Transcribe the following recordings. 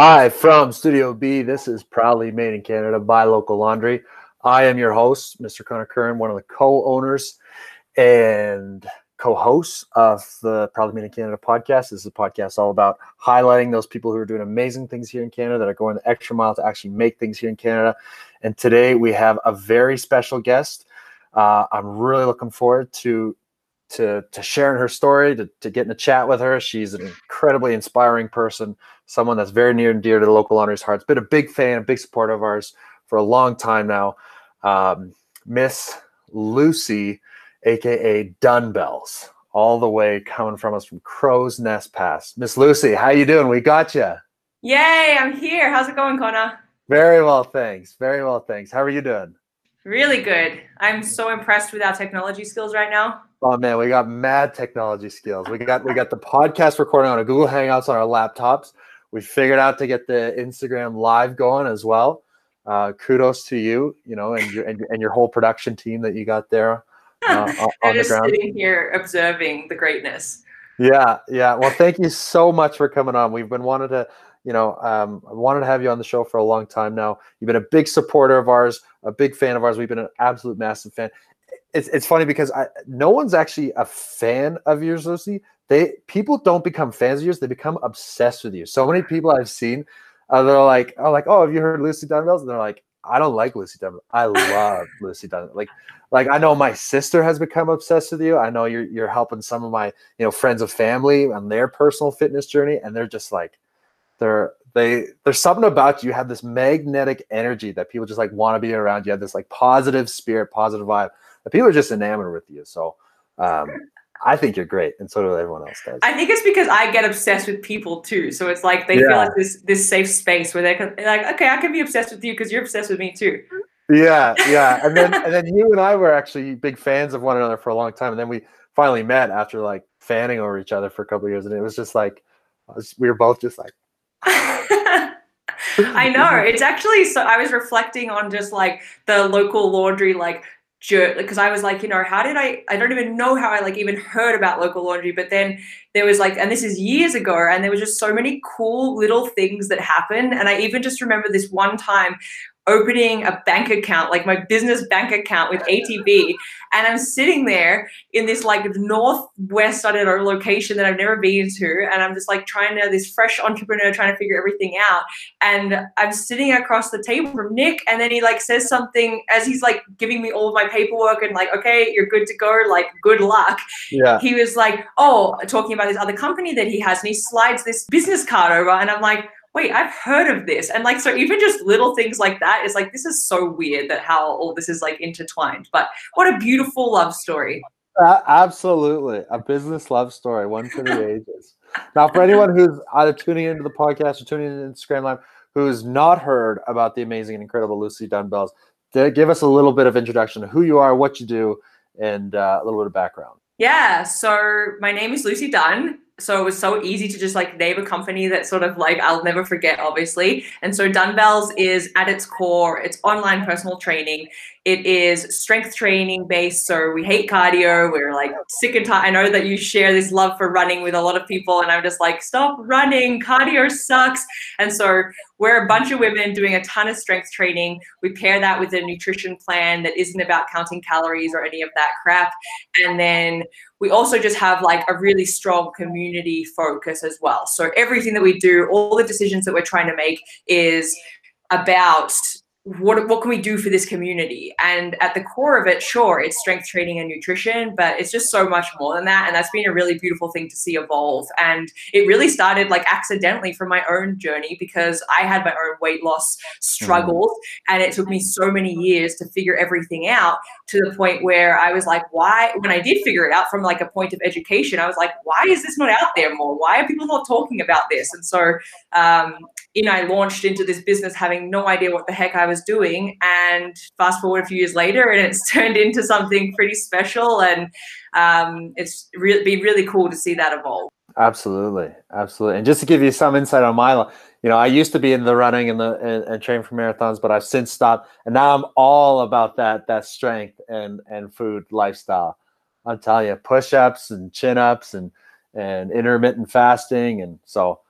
Live from Studio B, this is proudly made in Canada by Local Laundry. I am your host, Mr. Connor Curran, one of the co-owners and co-hosts of the Proudly Made in Canada podcast. This is a podcast all about highlighting those people who are doing amazing things here in Canada that are going the extra mile to actually make things here in Canada. And today we have a very special guest. Uh, I'm really looking forward to to to sharing her story, to, to getting a chat with her. She's an incredibly inspiring person, someone that's very near and dear to the local laundry's hearts. Been a big fan, a big supporter of ours for a long time now. Um, Miss Lucy, aka Dunbells, all the way coming from us from Crowsnest Pass. Miss Lucy, how you doing? We got you. Yay, I'm here. How's it going, Connor? Very well, thanks. Very well, thanks. How are you doing? Really good. I'm so impressed with our technology skills right now. Oh man, we got mad technology skills. We got we got the podcast recording on a Google Hangouts on our laptops. We figured out to get the Instagram live going as well. Uh, kudos to you, you know, and your and, and your whole production team that you got there uh, on I'm just ground. sitting here observing the greatness. Yeah, yeah. Well, thank you so much for coming on. We've been wanted to, you know, um, I wanted to have you on the show for a long time now. You've been a big supporter of ours, a big fan of ours. We've been an absolute massive fan it's it's funny because I no one's actually a fan of yours, Lucy. They people don't become fans of yours; they become obsessed with you. So many people I've seen, uh, they're like, "Oh, like, oh, have you heard Lucy Dunbells?" And they're like, "I don't like Lucy Dunbells. I love Lucy Dunbells." Like, like I know my sister has become obsessed with you. I know you're you're helping some of my you know friends of family on their personal fitness journey, and they're just like, they're they there's something about you. You have this magnetic energy that people just like want to be around. You have this like positive spirit, positive vibe people are just enamored with you. So um, I think you're great, and so does everyone else does. I think it's because I get obsessed with people too. So it's like they yeah. feel like this this safe space where they're like, okay, I can be obsessed with you because you're obsessed with me too. Yeah, yeah, and then and then you and I were actually big fans of one another for a long time, and then we finally met after like fanning over each other for a couple years, and it was just like we were both just like. I know. It's actually so I was reflecting on just like the local laundry like because I was like, you know, how did I? I don't even know how I like even heard about local laundry. But then there was like, and this is years ago, and there was just so many cool little things that happened. And I even just remember this one time opening a bank account, like my business bank account with ATB. And I'm sitting there in this like northwest, I don't know, location that I've never been to. And I'm just like trying to, this fresh entrepreneur trying to figure everything out. And I'm sitting across the table from Nick. And then he like says something as he's like giving me all of my paperwork and like, okay, you're good to go. Like, good luck. Yeah. He was like, oh, talking about this other company that he has. And he slides this business card over. And I'm like, wait, I've heard of this. And like, so even just little things like that is like, this is so weird that how all this is like intertwined. But what a beautiful love story. Uh, absolutely. A business love story, one for the ages. Now, for anyone who's either tuning into the podcast or tuning into Instagram Live who's not heard about the amazing and incredible Lucy Dunbells, give us a little bit of introduction to who you are, what you do, and uh, a little bit of background. Yeah, so my name is Lucy Dunn so it was so easy to just like name a company that sort of like I'll never forget, obviously. And so Dunbells is at its core, it's online personal training. It is strength training based. So we hate cardio. We're like sick and tired. I know that you share this love for running with a lot of people, and I'm just like, stop running. Cardio sucks. And so we're a bunch of women doing a ton of strength training. We pair that with a nutrition plan that isn't about counting calories or any of that crap. And then we also just have like a really strong community focus as well. So everything that we do, all the decisions that we're trying to make is about what what can we do for this community? And at the core of it, sure, it's strength training and nutrition, but it's just so much more than that. And that's been a really beautiful thing to see evolve. And it really started like accidentally from my own journey because I had my own weight loss struggles, mm. and it took me so many years to figure everything out to the point where I was like, why? When I did figure it out from like a point of education, I was like, why is this not out there more? Why are people not talking about this? And so, um, you know, I launched into this business having no idea what the heck I was doing. And fast forward a few years later, and it's turned into something pretty special. And um, it's really been really cool to see that evolve. Absolutely, absolutely. And just to give you some insight on my, life, you know, I used to be in the running and the and, and train for marathons, but I've since stopped, and now I'm all about that that strength and and food lifestyle. I'm telling you, push ups and chin ups and and intermittent fasting, and so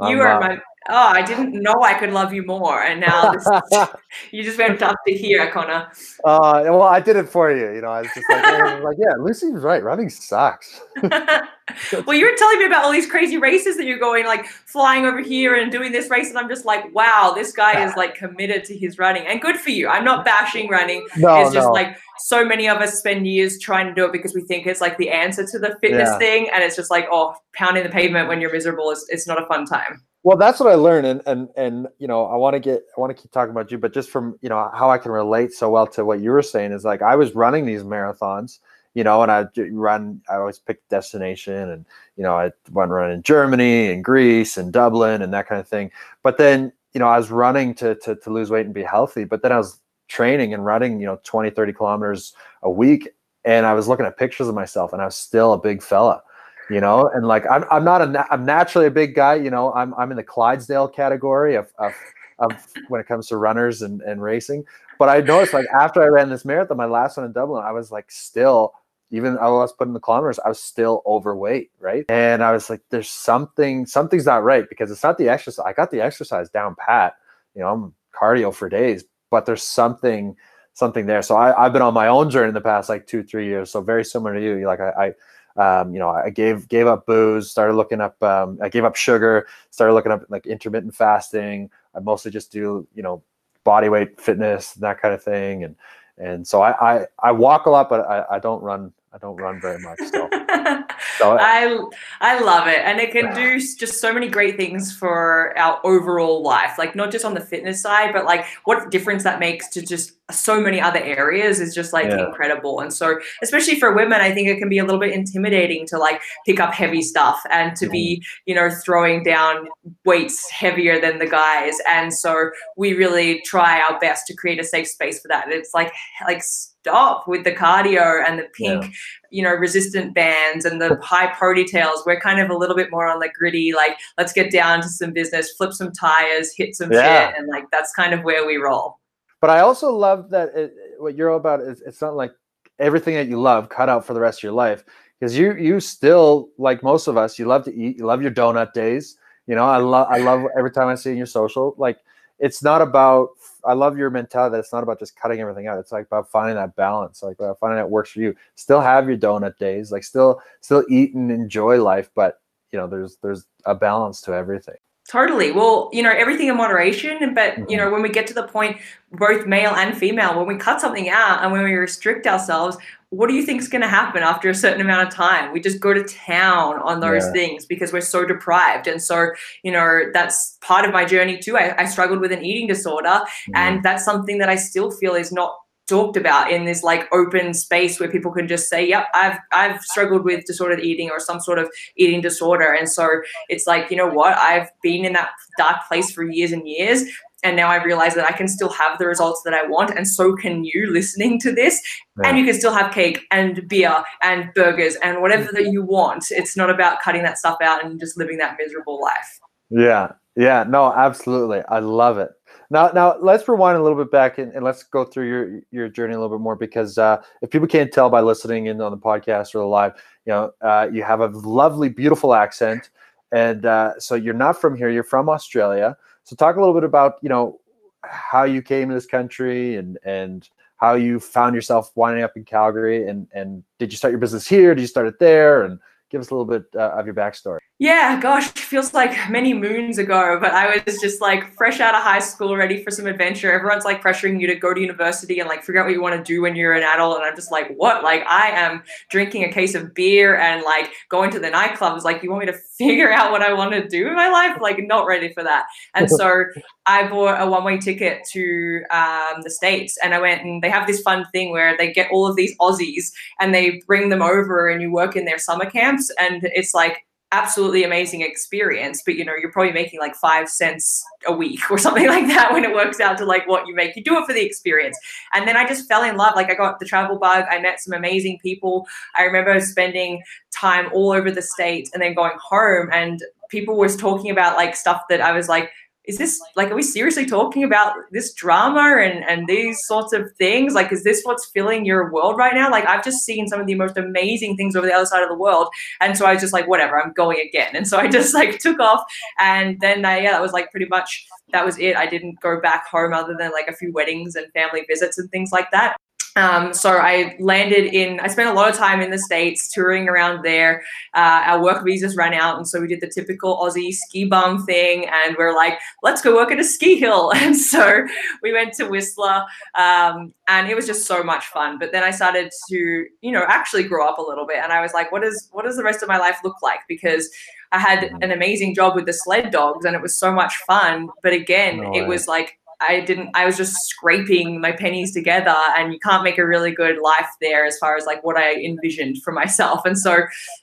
you are uh, my oh, I didn't know I could love you more, and now this, you just went up to here, Connor. Uh, well, I did it for you. You know, I was just like, was like yeah, Lucy was right. Running sucks. well, you were telling me about all these crazy races that you're going, like flying over here and doing this race, and I'm just like, wow, this guy is like committed to his running, and good for you. I'm not bashing running. No, it's just no. like so many of us spend years trying to do it because we think it's like the answer to the fitness Yeah. thing, and it's just like, oh, pounding the pavement when you're miserable is it's not a fun time. Well, that's what I learned, and and and you know, I want to get, I want to keep talking about you, but just from you know how I can relate so well to what you were saying is like I was running these marathons, you know, and I run, I always pick destination, and you know, I went run in Germany and Greece and Dublin and that kind of thing. But then, you know, I was running to to to lose weight and be healthy, but then I was training and running, you know, 20, 30 kilometers a week, and I was looking at pictures of myself, and I was still a big fella you know and like i'm, I'm not a i'm naturally a big guy you know i'm, I'm in the clydesdale category of, of, of when it comes to runners and, and racing. But i noticed like after i ran this marathon my last one in dublin i was like still even i was putting the kilometers i was still overweight right? And i was like there's something something's not right because it's not the exercise i got the exercise down pat you know i'm cardio for days but there's something something there. So I, i've been on my own journey in the past like two three years so very similar to you like i, I um, you know, I gave gave up booze, started looking up. Um, I gave up sugar, started looking up like intermittent fasting. I mostly just do you know body weight fitness, and that kind of thing, and and so I I, I walk a lot, but I, I don't run. I don't run very much. So, so I I love it, and it can do just so many great things for our overall life. Like not just on the fitness side, but like what difference that makes to just so many other areas is just like Yeah. incredible. And so, especially for women, I think it can be a little bit intimidating to like pick up heavy stuff and to be mm. you know throwing down weights heavier than the guys. And so we really try our best to create a safe space for that. And it's like like stop with the cardio and the pink Yeah. you know resistant bands and the high ponytails we're kind of a little bit more on the gritty like let's get down to some business flip some tires hit some Yeah. shit and like that's kind of where we roll But I also love that it, what you're all about is it's not like everything that you love cut out for the rest of your life. Because you you still like most of us you love to eat you love your donut days you know I love I love every time I see in your social like it's not about I love your mentality that it's not about just cutting everything out it's like about finding that balance like about finding that works for you. Still have your donut days like still still eat and enjoy life but you know there's there's a balance to everything totally. Well you know everything in moderation but you Mhm. know when we get to the point both male and female when we cut something out and when we restrict ourselves what do you think is going to happen after a certain amount of time? We just go to town on those Yeah. things because we're so deprived. And so you know that's part of my journey too. I, I struggled with an eating disorder and that's something that i still feel is not talked about in this like open space where people can just say yep i've i've struggled with disordered eating or some sort of eating disorder. And so it's like you know what? I've been in that dark place for years and years and now i realize that i can still have the results that i want and so can you listening to this. And you can still have cake and beer and burgers and whatever that you want. It's not about cutting that stuff out and just living that miserable life. Yeah, yeah, no, absolutely. I love it. Now, now let's rewind a little bit back and, and let's go through your your journey a little bit more because uh, if people can't tell by listening in on the podcast or the live, you know, uh, you have a lovely, beautiful accent, and uh, so you're not from here. You're from Australia. So talk a little bit about you know how you came to this country and and how you found yourself winding up in Calgary and and did you start your business here? Did you start it there? And give us a little bit uh, of your backstory. Yeah, gosh, feels like many moons ago, but I was just like fresh out of high school, ready for some adventure. Everyone's like pressuring you to go to university and like figure out what you want to do when you're an adult. And I'm just like, what? Like, I am drinking a case of beer and like going to the nightclubs. Like, you want me to figure out what I want to do in my life? Like, not ready for that. And so I bought a one way ticket to um, the States and I went and they have this fun thing where they get all of these Aussies and they bring them over and you work in their summer And it's like, absolutely amazing experience but you know you're probably making like five cents a week or something like that when it works out to like what you make. You do it for the experience. And then i just fell in love. Like i got the travel bug. I met some amazing people. I remember spending time all over the state and then going home and people was talking about like stuff that i was like is this like, are we seriously talking about this drama and, and these sorts of things? Like, is this what's filling your world right now? Like, I've just seen some of the most amazing things over the other side of the world. And so I was just like, whatever, I'm going again. And so I just like took off. And then, I, yeah, that was like pretty much, that was it. I didn't go back home other than like a few weddings and family visits and things like that. Um, so I landed in, I spent a lot of time in the States touring around there. Uh, our work visas ran out. And so we did the typical Aussie ski bum thing. And we're like, let's go work at a ski hill. And so we went to Whistler um, and it was just so much fun. But then I started to, you know, actually grow up a little bit. And I was like, what is, what does the rest of my life look like? Because I had mm-hmm. an amazing job with the sled dogs and it was so much fun. But again, no it was like I didn't, I was just scraping my pennies together and you can't make a really good life there as far as like what I envisioned for myself. And so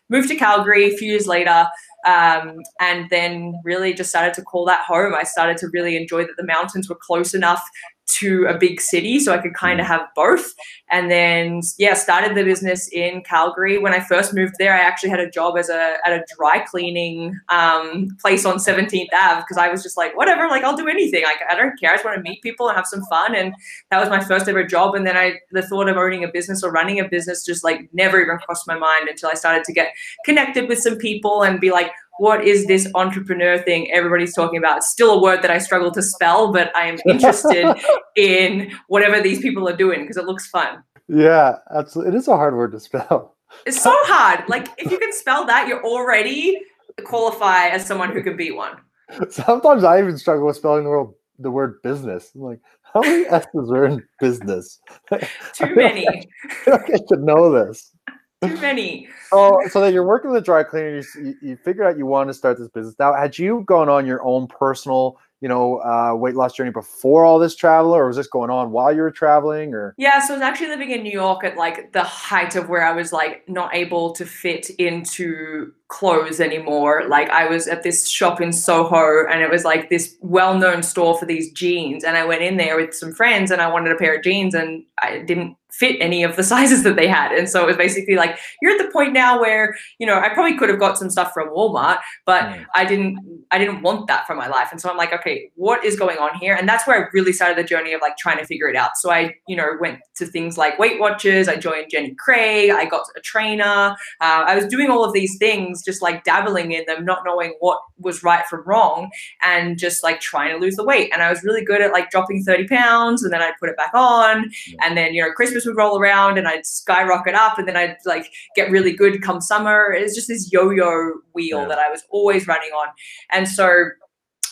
moved to Calgary a few years later. Um, and then really just started to call that home. I started to really enjoy that the mountains were close enough to a big city so I could kind of mm. have both. And then yeah, started the business in Calgary. When I first moved there, I actually had a job as a at a dry cleaning um, place on 17th Ave because I was just like, whatever, like I'll do anything. Like I don't care. I just want to meet people and have some fun. And that was my first ever job. And then I the thought of owning a business or running a business just like never even crossed my mind until I started to get connected with some people and be like, what is this entrepreneur thing everybody's talking about? It's still a word that I struggle to spell, but I am interested in whatever these people are doing because it looks fun. Yeah, absolutely. It is a hard word to spell. It's so hard. Like if you can spell that, you're already qualify as someone who can be one. Sometimes I even struggle with spelling the word the word business. I'm like, how many S's are in business? Too many. I, I should know this. Too many. Oh, so that you're working with a dry cleaner, you, you figured out you wanted to start this business. Now, had you gone on your own personal you know, uh, weight loss journey before all this travel, or was this going on while you were traveling, or? Yeah, so I was actually living in New York at like the height of where I was like not able to fit into clothes anymore. Like I was at this shop in Soho, and it was like this well-known store for these jeans, and I went in there with some friends, and I wanted a pair of jeans, and I didn't fit any of the sizes that they had. And so it was basically like, you're at the point now where, you know, I probably could have got some stuff from Walmart, but mm. I didn't, I didn't want that for my life. And so I'm like, okay, what is going on here? And that's where I really started the journey of like trying to figure it out. So I, you know, went to things like Weight Watchers. I joined Jenny Craig. I got a trainer. Uh, I was doing all of these things, just like dabbling in them, not knowing what was right from wrong and just like trying to lose the weight. And I was really good at like dropping 30 pounds and then I'd put it back on. Yeah. And then, you know, Christmas would roll around and I'd skyrocket up and then I'd like get really good come summer. It's just this yo-yo wheel yeah. that I was always running on. And so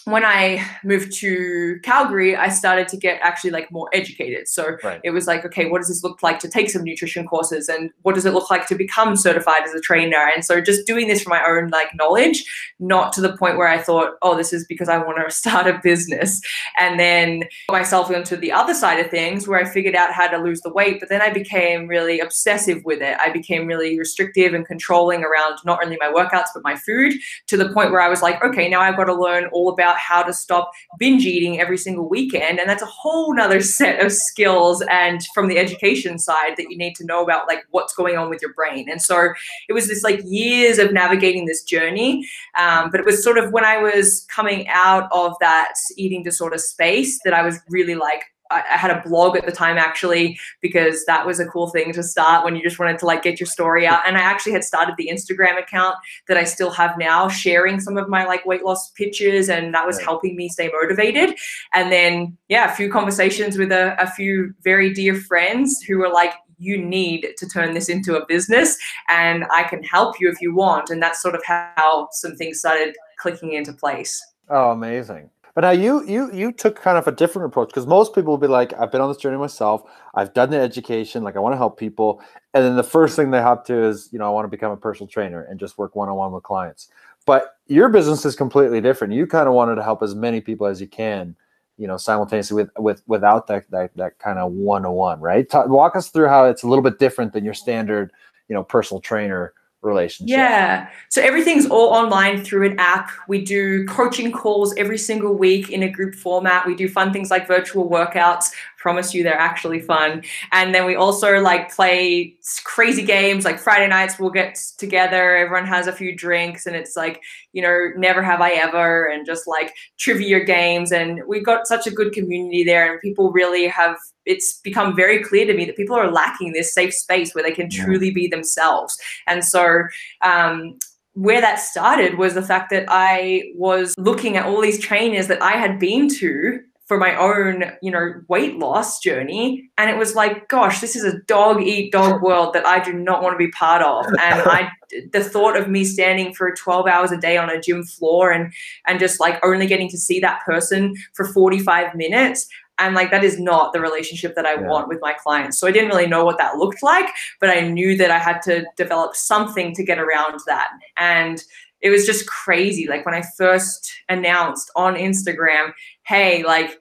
when I moved to Calgary, I started to get actually like more educated. So right. it was like, okay, what does this look like to take some nutrition courses and what does it look like to become certified as a trainer? And so just doing this for my own like knowledge, not to the point where I thought, oh, this is because I want to start a business. And then myself into the other side of things where I figured out how to lose the weight, but then I became really obsessive with it. I became really restrictive and controlling around not only my workouts, but my food to the point where I was like, okay, now I've got to learn all about how to stop binge eating every single weekend. And that's a whole nother set of skills and from the education side that you need to know about like what's going on with your brain. And so it was this like years of navigating this journey. Um, but it was sort of when I was coming out of that eating disorder space that I was really like, I had a blog at the time actually because that was a cool thing to start when you just wanted to like get your story out. And I actually had started the Instagram account that I still have now, sharing some of my like weight loss pictures, and that was helping me stay motivated. And then yeah, a few conversations with a, a few very dear friends who were like, you need to turn this into a business and I can help you if you want. And that's sort of how some things started clicking into place. Oh, amazing. But now you you you took kind of a different approach because most people will be like, I've been on this journey myself. I've done the education, like I want to help people, and then the first thing they hop to is, you know, I want to become a personal trainer and just work one on one with clients. But your business is completely different. You kind of wanted to help as many people as you can, you know, simultaneously with with without that that that kind of one on one, right? Walk us through how it's a little bit different than your standard, you know, personal trainer relationship? Yeah. So everything's all online through an app. We do coaching calls every single week in a group format. We do fun things like virtual workouts promise you they're actually fun. And then we also like play crazy games like friday nights we'll get together everyone has a few drinks and it's like you know never have i ever and just like trivia games and we've got such a good community there and people really have it's become very clear to me that people are lacking this safe space where they can truly be themselves. And so um, where that started was the fact that I was looking at all these trainers that I had been to for my own, you know, weight loss journey. And it was like, gosh, this is a dog eat dog world that I do not want to be part of. And I, the thought of me standing for 12 hours a day on a gym floor and, and just like only getting to see that person for 45 minutes, and like that is not the relationship that I yeah. want with my clients. So I didn't really know what that looked like, but I knew that I had to develop something to get around that. And it was just crazy. Like when I first announced on Instagram, hey, like,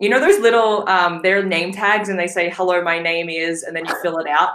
you know those little um they're name tags and they say hello my name is and then you fill it out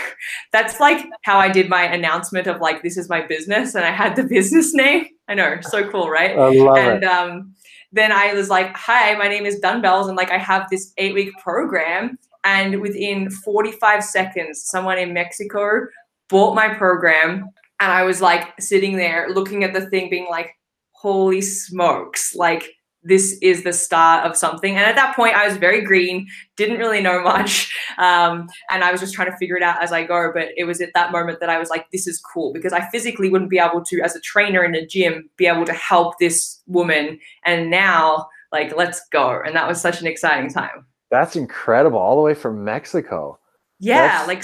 that's like how i did my announcement of like this is my business and i had the business name i know so cool right I love and it. um then I was like, hi, my name is Dunbells, and like I have this eight week program. And within 45 seconds, someone in Mexico bought my program. And I was like sitting there looking at the thing, being like, holy smokes, like this is the start of something. And at that point, I was very green, didn't really know much. Um, and I was just trying to figure it out as I go. But it was at that moment that I was like, this is cool because I physically wouldn't be able to, as a trainer in a gym, be able to help this woman. And now, like, let's go. And that was such an exciting time. That's incredible. All the way from Mexico. Yeah, That's- like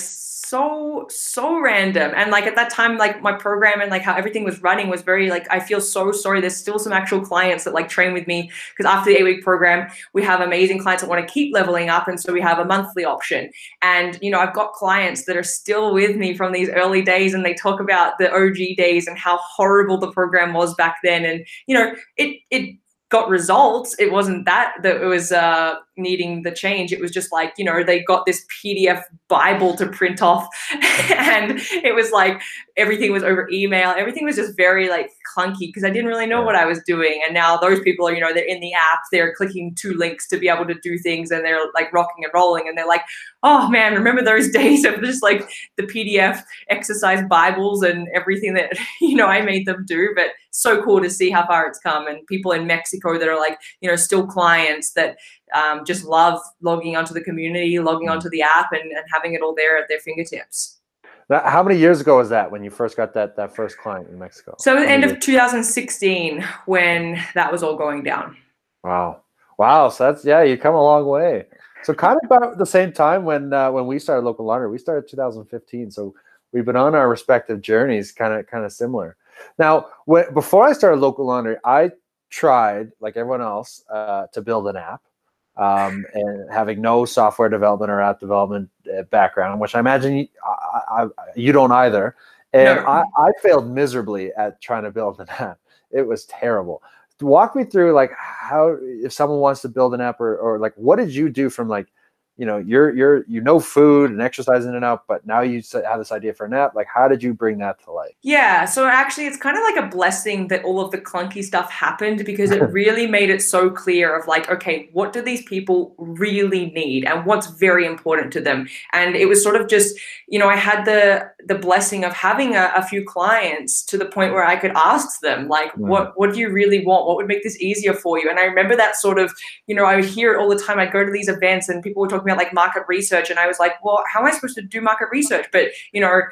so so random and like at that time like my program and like how everything was running was very like i feel so sorry there's still some actual clients that like train with me because after the eight week program we have amazing clients that want to keep leveling up and so we have a monthly option and you know i've got clients that are still with me from these early days and they talk about the og days and how horrible the program was back then and you know it it got results it wasn't that that it was uh needing the change. It was just like, you know, they got this PDF Bible to print off and it was like everything was over email. Everything was just very like clunky because I didn't really know what I was doing. And now those people are, you know, they're in the app, they're clicking two links to be able to do things and they're like rocking and rolling and they're like, oh man, remember those days of just like the PDF exercise Bibles and everything that, you know, I made them do. But so cool to see how far it's come and people in Mexico that are like, you know, still clients that um, just love logging onto the community, logging onto the app, and, and having it all there at their fingertips. how many years ago was that when you first got that that first client in Mexico? So the end of 2016 when that was all going down. Wow, wow! So that's yeah, you come a long way. So kind of about the same time when uh, when we started local laundry, we started 2015. So we've been on our respective journeys, kind of kind of similar. Now, when, before I started local laundry, I tried like everyone else uh, to build an app um, and having no software development or app development uh, background, which I imagine you, I, I, you don't either. And no. I, I failed miserably at trying to build an app. It was terrible. Walk me through like how if someone wants to build an app or, or like what did you do from like you know you're you're you know food and exercise in and out but now you have this idea for a nap like how did you bring that to life yeah so actually it's kind of like a blessing that all of the clunky stuff happened because it really made it so clear of like okay what do these people really need and what's very important to them? And it was sort of just you know i had the the blessing of having a, a few clients to the point where i could ask them like mm. what what do you really want? What would make this easier for you? And i remember that sort of you know i would hear it all the time. I'd go to these events and people would talk talking about like market research, and I was like, well, how am I supposed to do market research? But you know,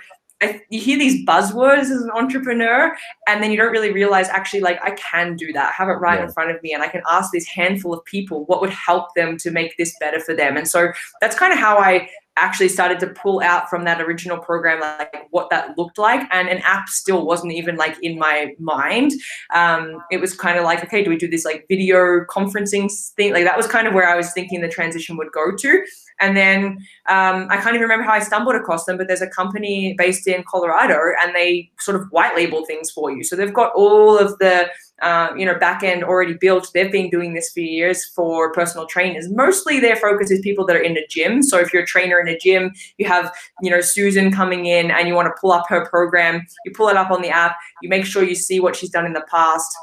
I, you hear these buzzwords as an entrepreneur, and then you don't really realize actually, like, I can do that. I have it right yeah. in front of me, and I can ask this handful of people what would help them to make this better for them. And so that's kind of how I actually started to pull out from that original program like what that looked like and an app still wasn't even like in my mind. Um, it was kind of like okay do we do this like video conferencing thing? Like that was kind of where i was thinking the transition would go to. And then um, I can't even remember how I stumbled across them, but there's a company based in Colorado and they sort of white label things for you. So they've got all of the uh, you know back end already built. They've been doing this for years for personal trainers. Mostly their focus is people that are in a gym. So if you're a trainer in a gym, you have you know Susan coming in and you want to pull up her program. You pull it up on the app. You make sure you see what she's done in the past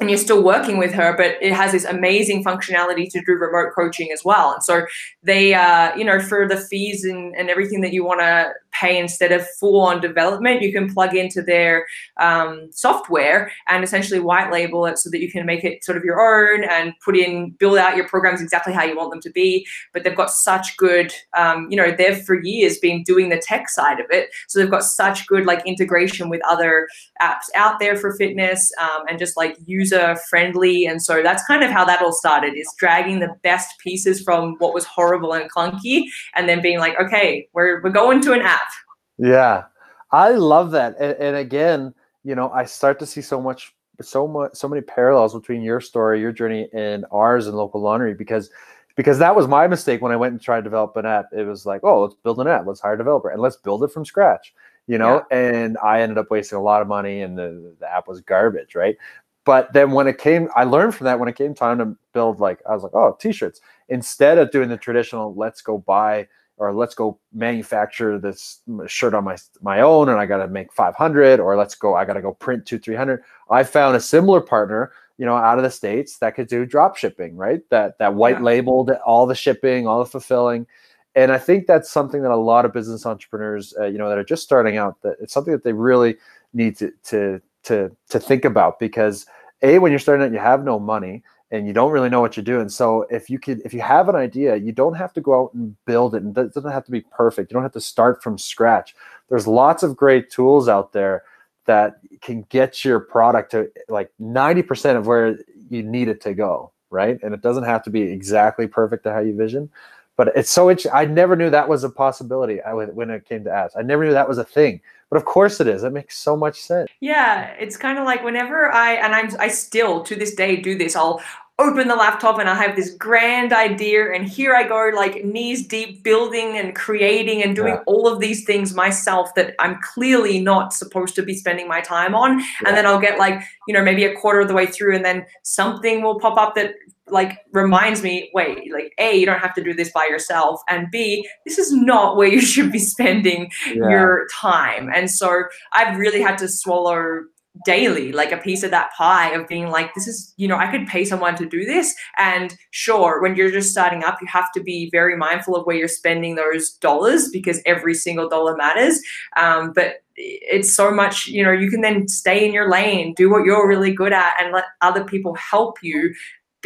and you're still working with her, but it has this amazing functionality to do remote coaching as well. And so they, uh, you know, for the fees and, and everything that you want to pay instead of full on development, you can plug into their um, software and essentially white label it so that you can make it sort of your own and put in, build out your programs exactly how you want them to be. But they've got such good, um, you know, they've for years been doing the tech side of it. So they've got such good like integration with other apps out there for fitness um, and just like user friendly. And so that's kind of how that all started is dragging the best pieces from what was horrible and clunky and then being like, okay, we're, we're going to an app. Yeah, I love that. And, and again, you know, I start to see so much, so much, so many parallels between your story, your journey, and ours in local laundry because because that was my mistake when I went and tried to develop an app. It was like, oh, let's build an app, let's hire a developer, and let's build it from scratch. You know, yeah. and I ended up wasting a lot of money, and the, the app was garbage, right? But then when it came, I learned from that when it came time to build, like I was like, oh, t-shirts. Instead of doing the traditional, let's go buy or let's go manufacture this shirt on my my own and I got to make 500 or let's go I got to go print 2 300 I found a similar partner you know out of the states that could do drop shipping right? That that white yeah. labeled all the shipping all the fulfilling. And I think that's something that a lot of business entrepreneurs uh, you know that are just starting out that it's something that they really need to to to to think about because a when you're starting out you have no money and you don't really know what you're doing. So if you could, if you have an idea, you don't have to go out and build it. And it doesn't have to be perfect. You don't have to start from scratch. There's lots of great tools out there that can get your product to like 90% of where you need it to go. Right. And it doesn't have to be exactly perfect to how you vision, but it's so interesting. I never knew that was a possibility when it came to ads. I never knew that was a thing but of course it is. It makes so much sense. Yeah it's kind of like whenever i and i'm i still to this day do this i'll open the laptop and I have this grand idea and here I go like knees deep building and creating and doing yeah. all of these things myself that I'm clearly not supposed to be spending my time on yeah. and then I'll get like you know maybe a quarter of the way through and then something will pop up that like reminds me wait like a you don't have to do this by yourself and b this is not where you should be spending yeah. your time and so i've really had to swallow daily like a piece of that pie of being like this is you know i could pay someone to do this and sure when you're just starting up you have to be very mindful of where you're spending those dollars because every single dollar matters um, but it's so much you know you can then stay in your lane do what you're really good at and let other people help you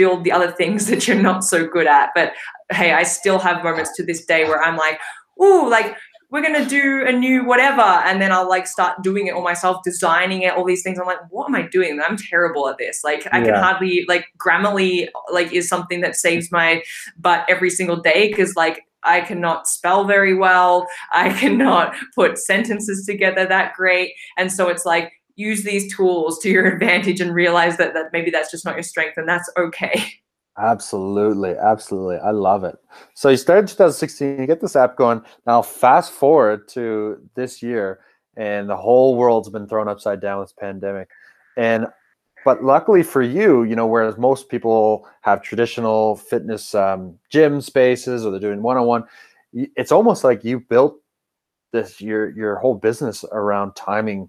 build the other things that you're not so good at. But hey, I still have moments to this day where I'm like, ooh, like we're gonna do a new whatever, and then I'll like start doing it all myself, designing it, all these things. I'm like, what am I doing? I'm terrible at this. Like I can hardly like Grammarly like is something that saves my butt every single day because like I cannot spell very well. I cannot put sentences together that great. And so it's like use these tools to your advantage and realize that, that maybe that's just not your strength and that's okay. Absolutely. Absolutely. I love it. So you started 2016, you get this app going. Now, fast forward to this year, and the whole world's been thrown upside down with pandemic. And but luckily for you, you know, whereas most people have traditional fitness um, gym spaces or they're doing one-on-one, it's almost like you built this your your whole business around timing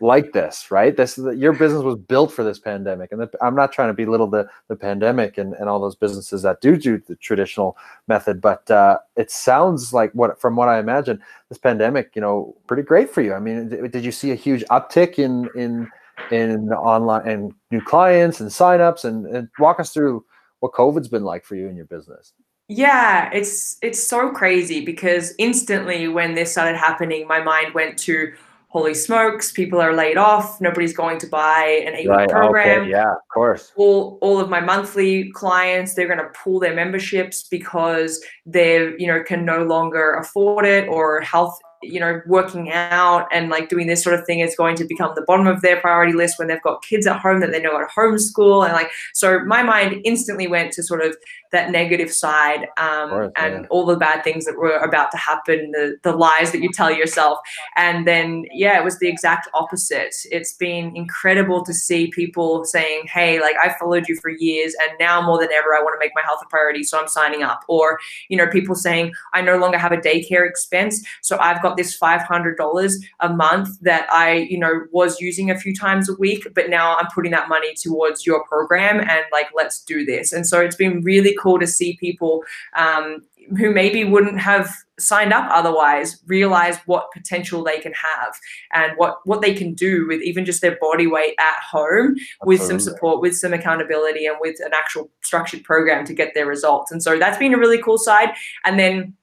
like this, right? This your business was built for this pandemic, and the, I'm not trying to belittle the the pandemic and, and all those businesses that do do the traditional method, but uh, it sounds like what from what I imagine, this pandemic, you know, pretty great for you. I mean, did you see a huge uptick in in in online and new clients and signups, and, and walk us through what COVID's been like for you and your business? Yeah, it's it's so crazy because instantly when this started happening, my mind went to holy smokes, people are laid off, nobody's going to buy an eight week right, program. Okay. Yeah, of course. All all of my monthly clients, they're going to pull their memberships because they you know can no longer afford it or health you know working out and like doing this sort of thing is going to become the bottom of their priority list when they've got kids at home that they know at homeschool and like so my mind instantly went to sort of that negative side um, course, and yeah. all the bad things that were about to happen the, the lies that you tell yourself and then yeah it was the exact opposite it's been incredible to see people saying hey like i followed you for years and now more than ever i want to make my health a priority so i'm signing up or you know people saying i no longer have a daycare expense so i've got got this $500 a month that I, you know, was using a few times a week, but now I'm putting that money towards your program and like, let's do this. And so it's been really cool to see people um, who maybe wouldn't have signed up otherwise realize what potential they can have and what what they can do with even just their body weight at home with some support with some accountability and with an actual structured program to get their results. And so that's been a really cool side. And then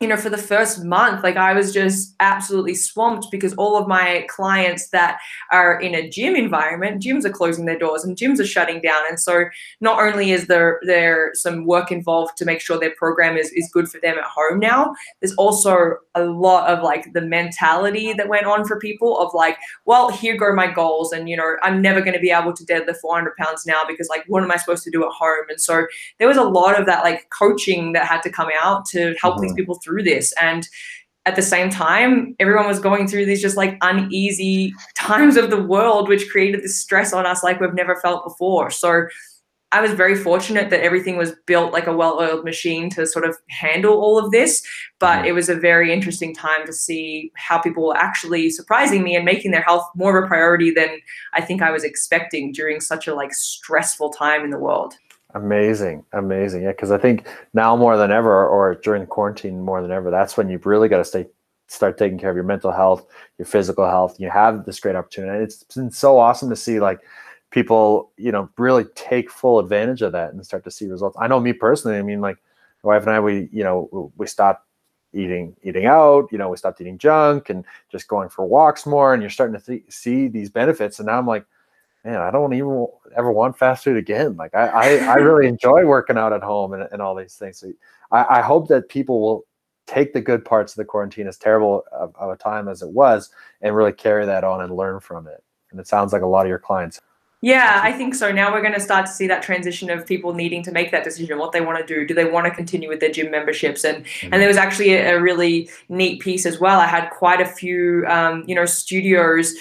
you know, for the first month, like I was just absolutely swamped because all of my clients that are in a gym environment, gyms are closing their doors and gyms are shutting down. And so not only is there there some work involved to make sure their program is, is good for them at home now, there's also a lot of like the mentality that went on for people of like, well, here go my goals. And, you know, I'm never going to be able to deadlift 400 pounds now because like, what am I supposed to do at home? And so there was a lot of that like coaching that had to come out to help mm-hmm. these people through this. And at the same time, everyone was going through these just like uneasy times of the world, which created this stress on us like we've never felt before. So I was very fortunate that everything was built like a well oiled machine to sort of handle all of this. But mm-hmm. it was a very interesting time to see how people were actually surprising me and making their health more of a priority than I think I was expecting during such a like stressful time in the world. Amazing, amazing. Yeah, because I think now more than ever, or during quarantine more than ever, that's when you've really got to stay, start taking care of your mental health, your physical health. You have this great opportunity. It's been so awesome to see like people, you know, really take full advantage of that and start to see results. I know me personally. I mean, like my wife and I, we, you know, we stopped eating eating out. You know, we stopped eating junk and just going for walks more. And you're starting to th- see these benefits. And now I'm like man, I don't even ever want fast food again. Like I, I, I really enjoy working out at home and, and all these things. So I, I, hope that people will take the good parts of the quarantine, as terrible of, of, a time as it was, and really carry that on and learn from it. And it sounds like a lot of your clients. Yeah, I think so. Now we're going to start to see that transition of people needing to make that decision, what they want to do. Do they want to continue with their gym memberships? And mm-hmm. and there was actually a, a, really neat piece as well. I had quite a few, um, you know, studios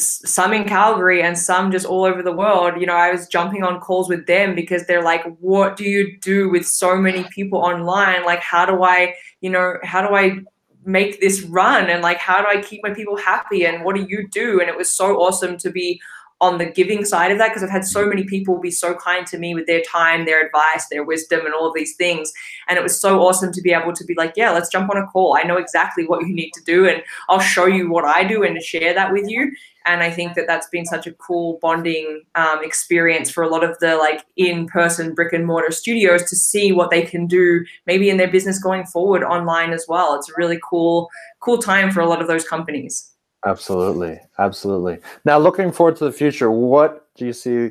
some in Calgary and some just all over the world. You know, I was jumping on calls with them because they're like, what do you do with so many people online? Like, how do I, you know, how do I make this run? And like, how do I keep my people happy? And what do you do? And it was so awesome to be on the giving side of that because I've had so many people be so kind to me with their time, their advice, their wisdom, and all of these things. And it was so awesome to be able to be like, yeah, let's jump on a call. I know exactly what you need to do, and I'll show you what I do and share that with you and i think that that's been such a cool bonding um, experience for a lot of the like in-person brick and mortar studios to see what they can do maybe in their business going forward online as well. It's a really cool cool time for a lot of those companies. Absolutely. Absolutely. Now looking forward to the future what do you see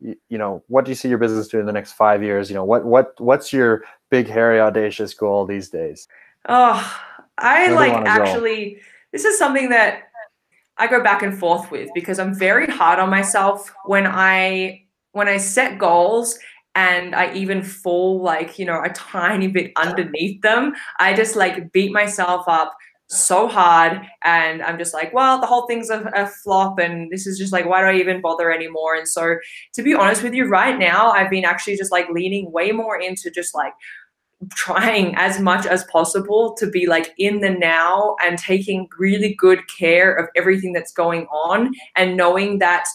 you know what do you see your business doing in the next five years? You know what what what's your big hairy audacious goal these days? Oh i like actually this is something that I go back and forth with because I'm very hard on myself when I when I set goals and I even fall like, you know, a tiny bit underneath them. I just like beat myself up so hard and I'm just like, well, the whole thing's a, a, flop and this is just like, why do I even bother anymore? And so to be honest with you, right now, I've been actually just like leaning way more into just like trying as much as possible to be like in the now and taking really good care of everything that's going on and knowing that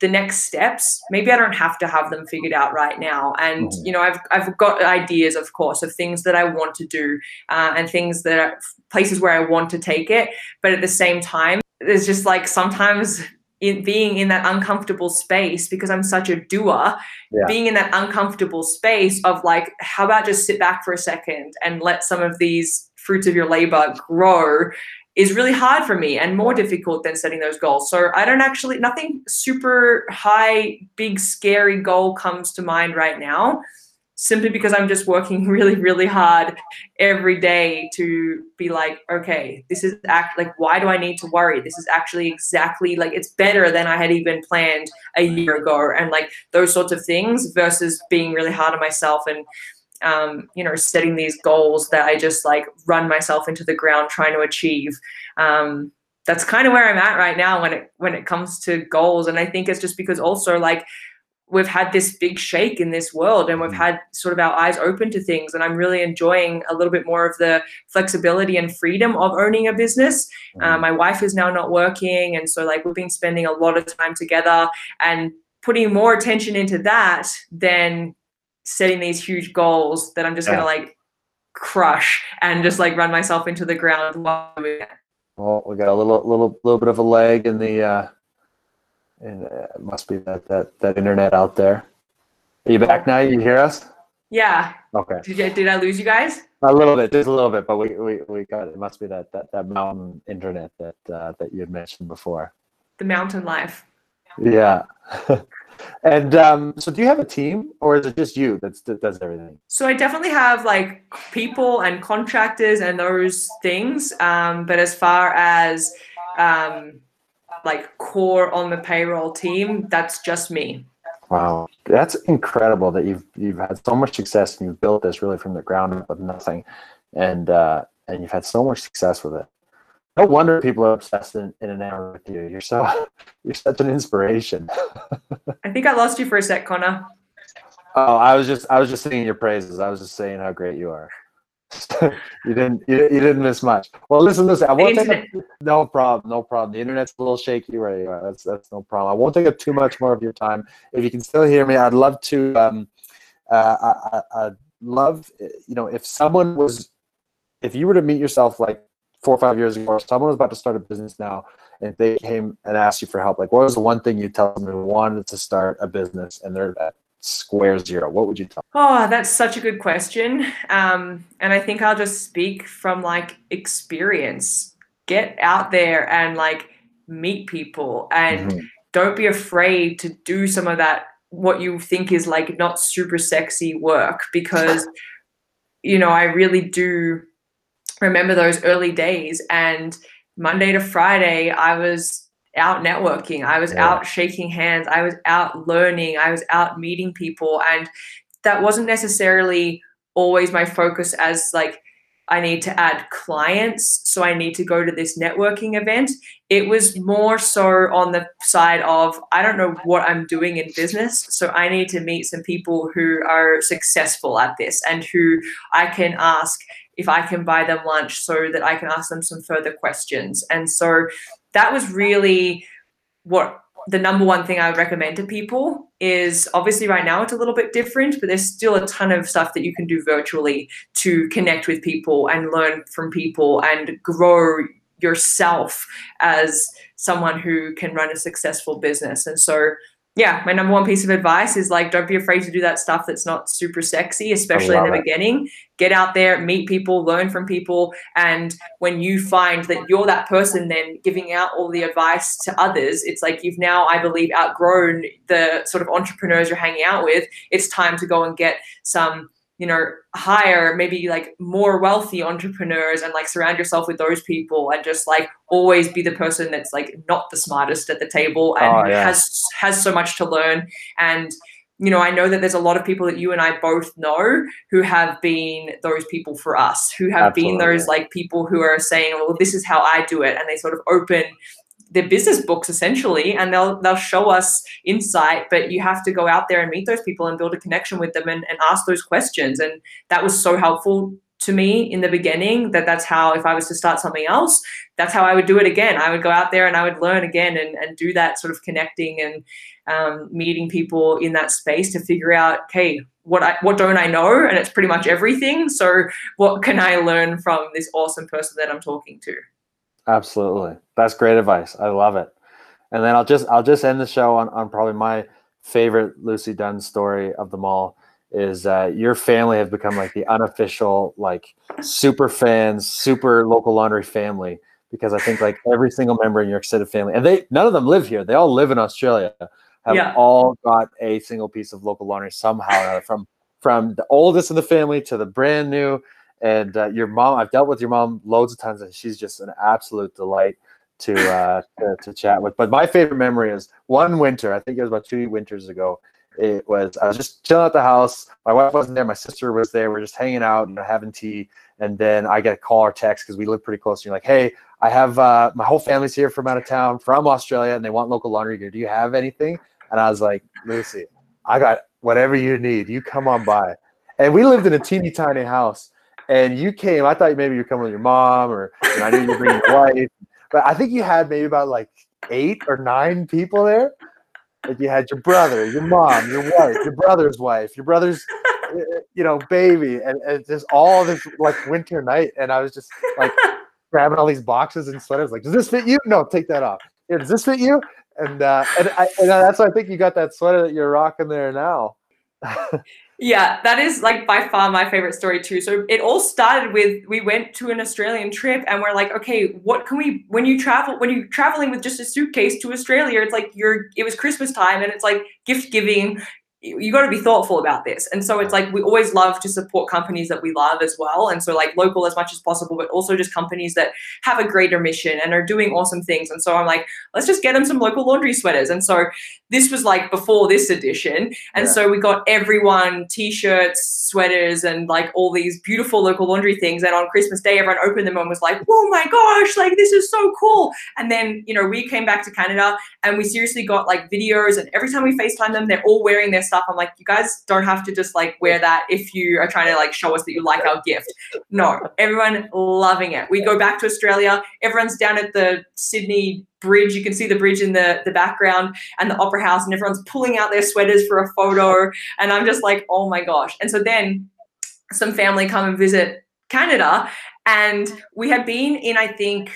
the next steps maybe i don't have to have them figured out right now and mm-hmm. you know i've, I've got ideas of course of things that i want to do uh, and things that are places where i want to take it but at the same time there's just like sometimes in being in that uncomfortable space because I'm such a doer, yeah. being in that uncomfortable space of like, how about just sit back for a second and let some of these fruits of your labor grow is really hard for me and more difficult than setting those goals. So I don't actually, nothing super high, big, scary goal comes to mind right now simply because I'm just working really, really hard every day to be like, okay, this is act like, why do I need to worry? This is actually exactly like it's better than I had even planned a year ago, and like those sorts of things versus being really hard on myself and um, you know, setting these goals that I just like run myself into the ground trying to achieve. Um, that's kind of where I'm at right now when it when it comes to goals, and I think it's just because also like we've had this big shake in this world and we've mm. had sort of our eyes open to things. And i'm really enjoying a little bit more of the flexibility and freedom of owning a business. Uh, my wife is now not working. And so like we've been spending a lot of time together and putting more attention into that than setting these huge goals that i'm just yeah. gonna like crush and just like run myself into the ground. Well we got a little little little bit of a leg in the uh and uh, it must be that that that internet out there. Are you back now? You hear us? Yeah. Okay. Did, you, did I lose you guys? A little bit, just a little bit, but we, we, we got it. Must be that that, that mountain internet that uh, that you had mentioned before. The mountain life. Yeah. and um, so, do you have a team, or is it just you that's, that does everything? So I definitely have like people and contractors and those things. Um, but as far as um, like core on the payroll team, that's just me. Wow, that's incredible that you've you've had so much success and you've built this really from the ground up with nothing, and uh, and you've had so much success with it. No wonder people are obsessed in, in an hour with you. You're so you're such an inspiration. I think I lost you for a sec, Connor. Oh, I was just I was just singing your praises. I was just saying how great you are. you didn't you, you, didn't miss much. Well, listen, listen. I won't take a, no problem, no problem. The internet's a little shaky right now. That's that's no problem. I won't take up too much more of your time. If you can still hear me, I'd love to. Um, uh, I, I'd love you know if someone was, if you were to meet yourself like four or five years ago, or someone was about to start a business now, and they came and asked you for help, like what was the one thing you tell them who wanted to start a business and they're square zero? What would you tell? Oh, that's such a good question. Um, and I think I'll just speak from like experience. Get out there and like meet people and mm-hmm. don't be afraid to do some of that what you think is like not super sexy work because you know I really do remember those early days and Monday to Friday I was out networking. I was yeah. out shaking hands. I was out learning. I was out meeting people. And that wasn't necessarily always my focus as like, I need to add clients. So I need to go to this networking event. It was more so on the side of, I don't know what I'm doing in business. So I need to meet some people who are successful at this and who I can ask if I can buy them lunch so that I can ask them some further questions. And so that was really what the number one thing I would recommend to people is obviously right now it's a little bit different, but there's still a ton of stuff that you can do virtually to connect with people and learn from people and grow yourself as someone who can run a successful business. And so yeah, my number one piece of advice is like, don't be afraid to do that stuff that's not super sexy, especially in the it. beginning. Get out there, meet people, learn from people. And when you find that you're that person then giving out all the advice to others, it's like you've now, I believe, outgrown the sort of entrepreneurs you're hanging out with. It's time to go and get some you know hire maybe like more wealthy entrepreneurs and like surround yourself with those people and just like always be the person that's like not the smartest at the table and oh, yeah. has has so much to learn and you know i know that there's a lot of people that you and i both know who have been those people for us who have Absolutely. been those like people who are saying well this is how i do it and they sort of open their business books essentially and they'll they'll show us insight but you have to go out there and meet those people and build a connection with them and, and ask those questions. And that was so helpful to me in the beginning that that's how if i was to start something else that's how i would do it again. I would go out there and i would learn again and, and do that sort of connecting and um, meeting people in that space to figure out hey what I, what don't i know? And it's pretty much everything. So what can i learn from this awesome person that i'm talking to Absolutely. That's great advice. I love it. And then I'll just I'll just end the show on, on probably my favorite Lucy Dunn story of them all is uh, your family have become like the unofficial like super fans, super local laundry family because I think like every single member in your extended family and they none of them live here. They all live in Australia. Have yeah. all got a single piece of local laundry somehow from from the oldest in the family to the brand new and uh, your mom, I've dealt with your mom loads of times, and she's just an absolute delight to, uh, to, to chat with. But my favorite memory is one winter. I think it was about two winters ago. It was I was just chilling at the house. My wife wasn't there. My sister was there. We are just hanging out and having tea. And then I get a call or text because we live pretty close. And you're like, "Hey, I have uh, my whole family's here from out of town, from Australia, and they want local laundry gear. Do you have anything?" And I was like, "Lucy, I got whatever you need. You come on by. And we lived in a teeny tiny house. And you came, I thought maybe you were coming with your mom or you know, I knew you were bringing your wife. But I think you had maybe about like eight or nine people there. Like you had your brother, your mom, your wife, your brother's wife, your brother's you know, baby, and, and just all this like winter night. And I was just like grabbing all these boxes and sweaters, like, does this fit you? No, take that off. Yeah, does this fit you? And uh, and, I, and that's why I think you got that sweater that you're rocking there now. Yeah, that is like by far my favorite story too. So it all started with we went to an Australian trip and we're like, okay, what can we when you travel when you're traveling with just a suitcase to Australia, it's like you're it was Christmas time and it's like gift giving, you got to be thoughtful about this. And so it's like we always love to support companies that we love as well. And so like local as much as possible, but also just companies that have a greater mission and are doing awesome things. And so I'm like, let's just get them some local laundry sweaters. And so this was like before this edition. And yeah. so we got everyone t-shirts, sweaters, and like all these beautiful local laundry things. And on Christmas Day, everyone opened them and was like, oh my gosh, like this is so cool. And then, you know, we came back to Canada and we seriously got like videos and every time we FaceTime them, they're all wearing their stuff. I'm like, you guys don't have to just like wear that if you are trying to like show us that you like our gift. No, everyone loving it. We go back to Australia. Everyone's down at the Sydney bridge. You can see the bridge in the, the background and the opera house, and everyone's pulling out their sweaters for a photo. And I'm just like, oh my gosh. And so then some family come and visit Canada. And we had been in, I think,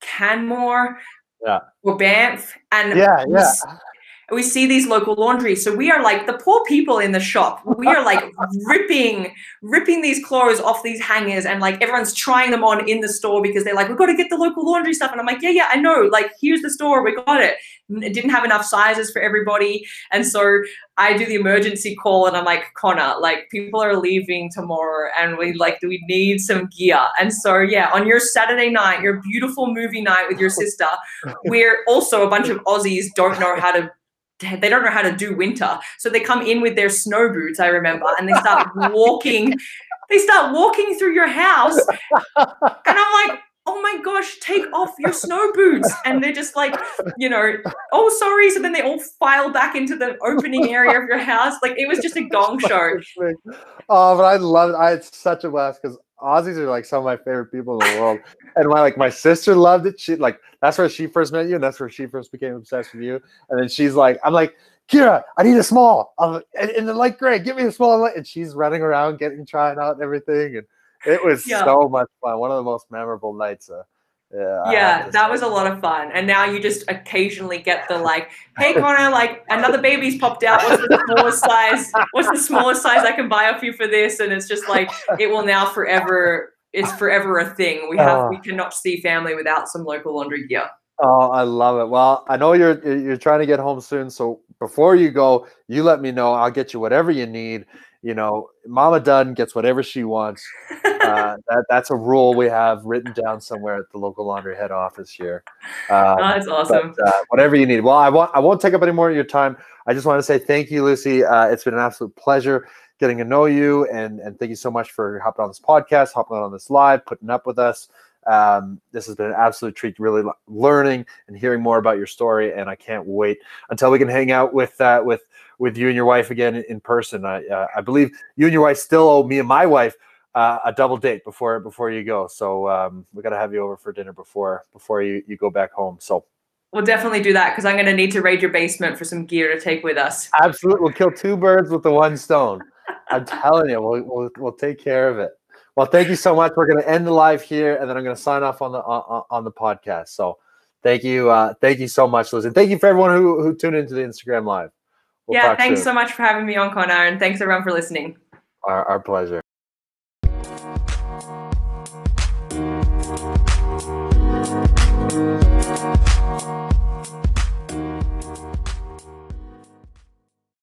Canmore yeah. or Banff. And yeah, yeah we see these local laundries. So we are like the poor people in the shop. We are like ripping, ripping these clothes off these hangers, and like everyone's trying them on in the store because they're like, we've got to get the local laundry stuff. And I'm like, yeah, yeah, I know. Like, here's the store, we got it. It didn't have enough sizes for everybody, and so I do the emergency call, and I'm like, Connor, like people are leaving tomorrow, and we like, we need some gear. And so yeah, on your Saturday night, your beautiful movie night with your sister, we're also a bunch of Aussies don't know how to they don't know how to do winter. So they come in with their snow boots, I remember, and they start walking, they start walking through your house. And I'm like, oh my gosh, take off your snow boots. And they're just like, you know, oh, sorry. So then they all file back into the opening area of your house. Like it was just a gong show. Oh, but I love it. I had such a blast because Aussies are like some of my favorite people in the world. And my like my sister loved it. She like that's where she first met you, and that's where she first became obsessed with you. And then she's like, I'm like, Kira, I need a small. I'm in the light gray. Give me a small. And she's running around getting trying out and everything. And it was yeah. so much fun. One of the most memorable nights. Uh, yeah, yeah that was a lot of fun. And now you just occasionally get the like, hey Connor, like another baby's popped out. What's the smallest size? What's the smallest size I can buy off you for this? And it's just like it will now forever it's forever a thing. We have oh. we cannot see family without some local laundry gear. Oh, I love it. Well, I know you're you're trying to get home soon, so before you go, you let me know. I'll get you whatever you need you know, Mama Dunn gets whatever she wants. Uh, that, that's a rule we have written down somewhere at the local laundry head office here. Uh, oh, that's awesome. But, uh, whatever you need. Well, I won't. I won't take up any more of your time. I just want to say thank you, Lucy. Uh, it's been an absolute pleasure getting to know you, and and thank you so much for hopping on this podcast, hopping on this live, putting up with us. Um, this has been an absolute treat, really learning and hearing more about your story, and I can't wait until we can hang out with uh, with with you and your wife again in person. I, uh, I believe you and your wife still owe me and my wife uh, a double date before before you go. So um, we got to have you over for dinner before before you, you go back home. So we'll definitely do that because I'm going to need to raid your basement for some gear to take with us. Absolutely, we'll kill two birds with the one stone. I'm telling you, we'll, we'll we'll take care of it. Well, thank you so much. We're going to end the live here, and then I'm going to sign off on the on, on the podcast. So, thank you, uh, thank you so much, Liz, and thank you for everyone who who tuned into the Instagram live. We'll yeah, thanks soon. so much for having me on, Connor, and thanks everyone for listening. Our, our pleasure.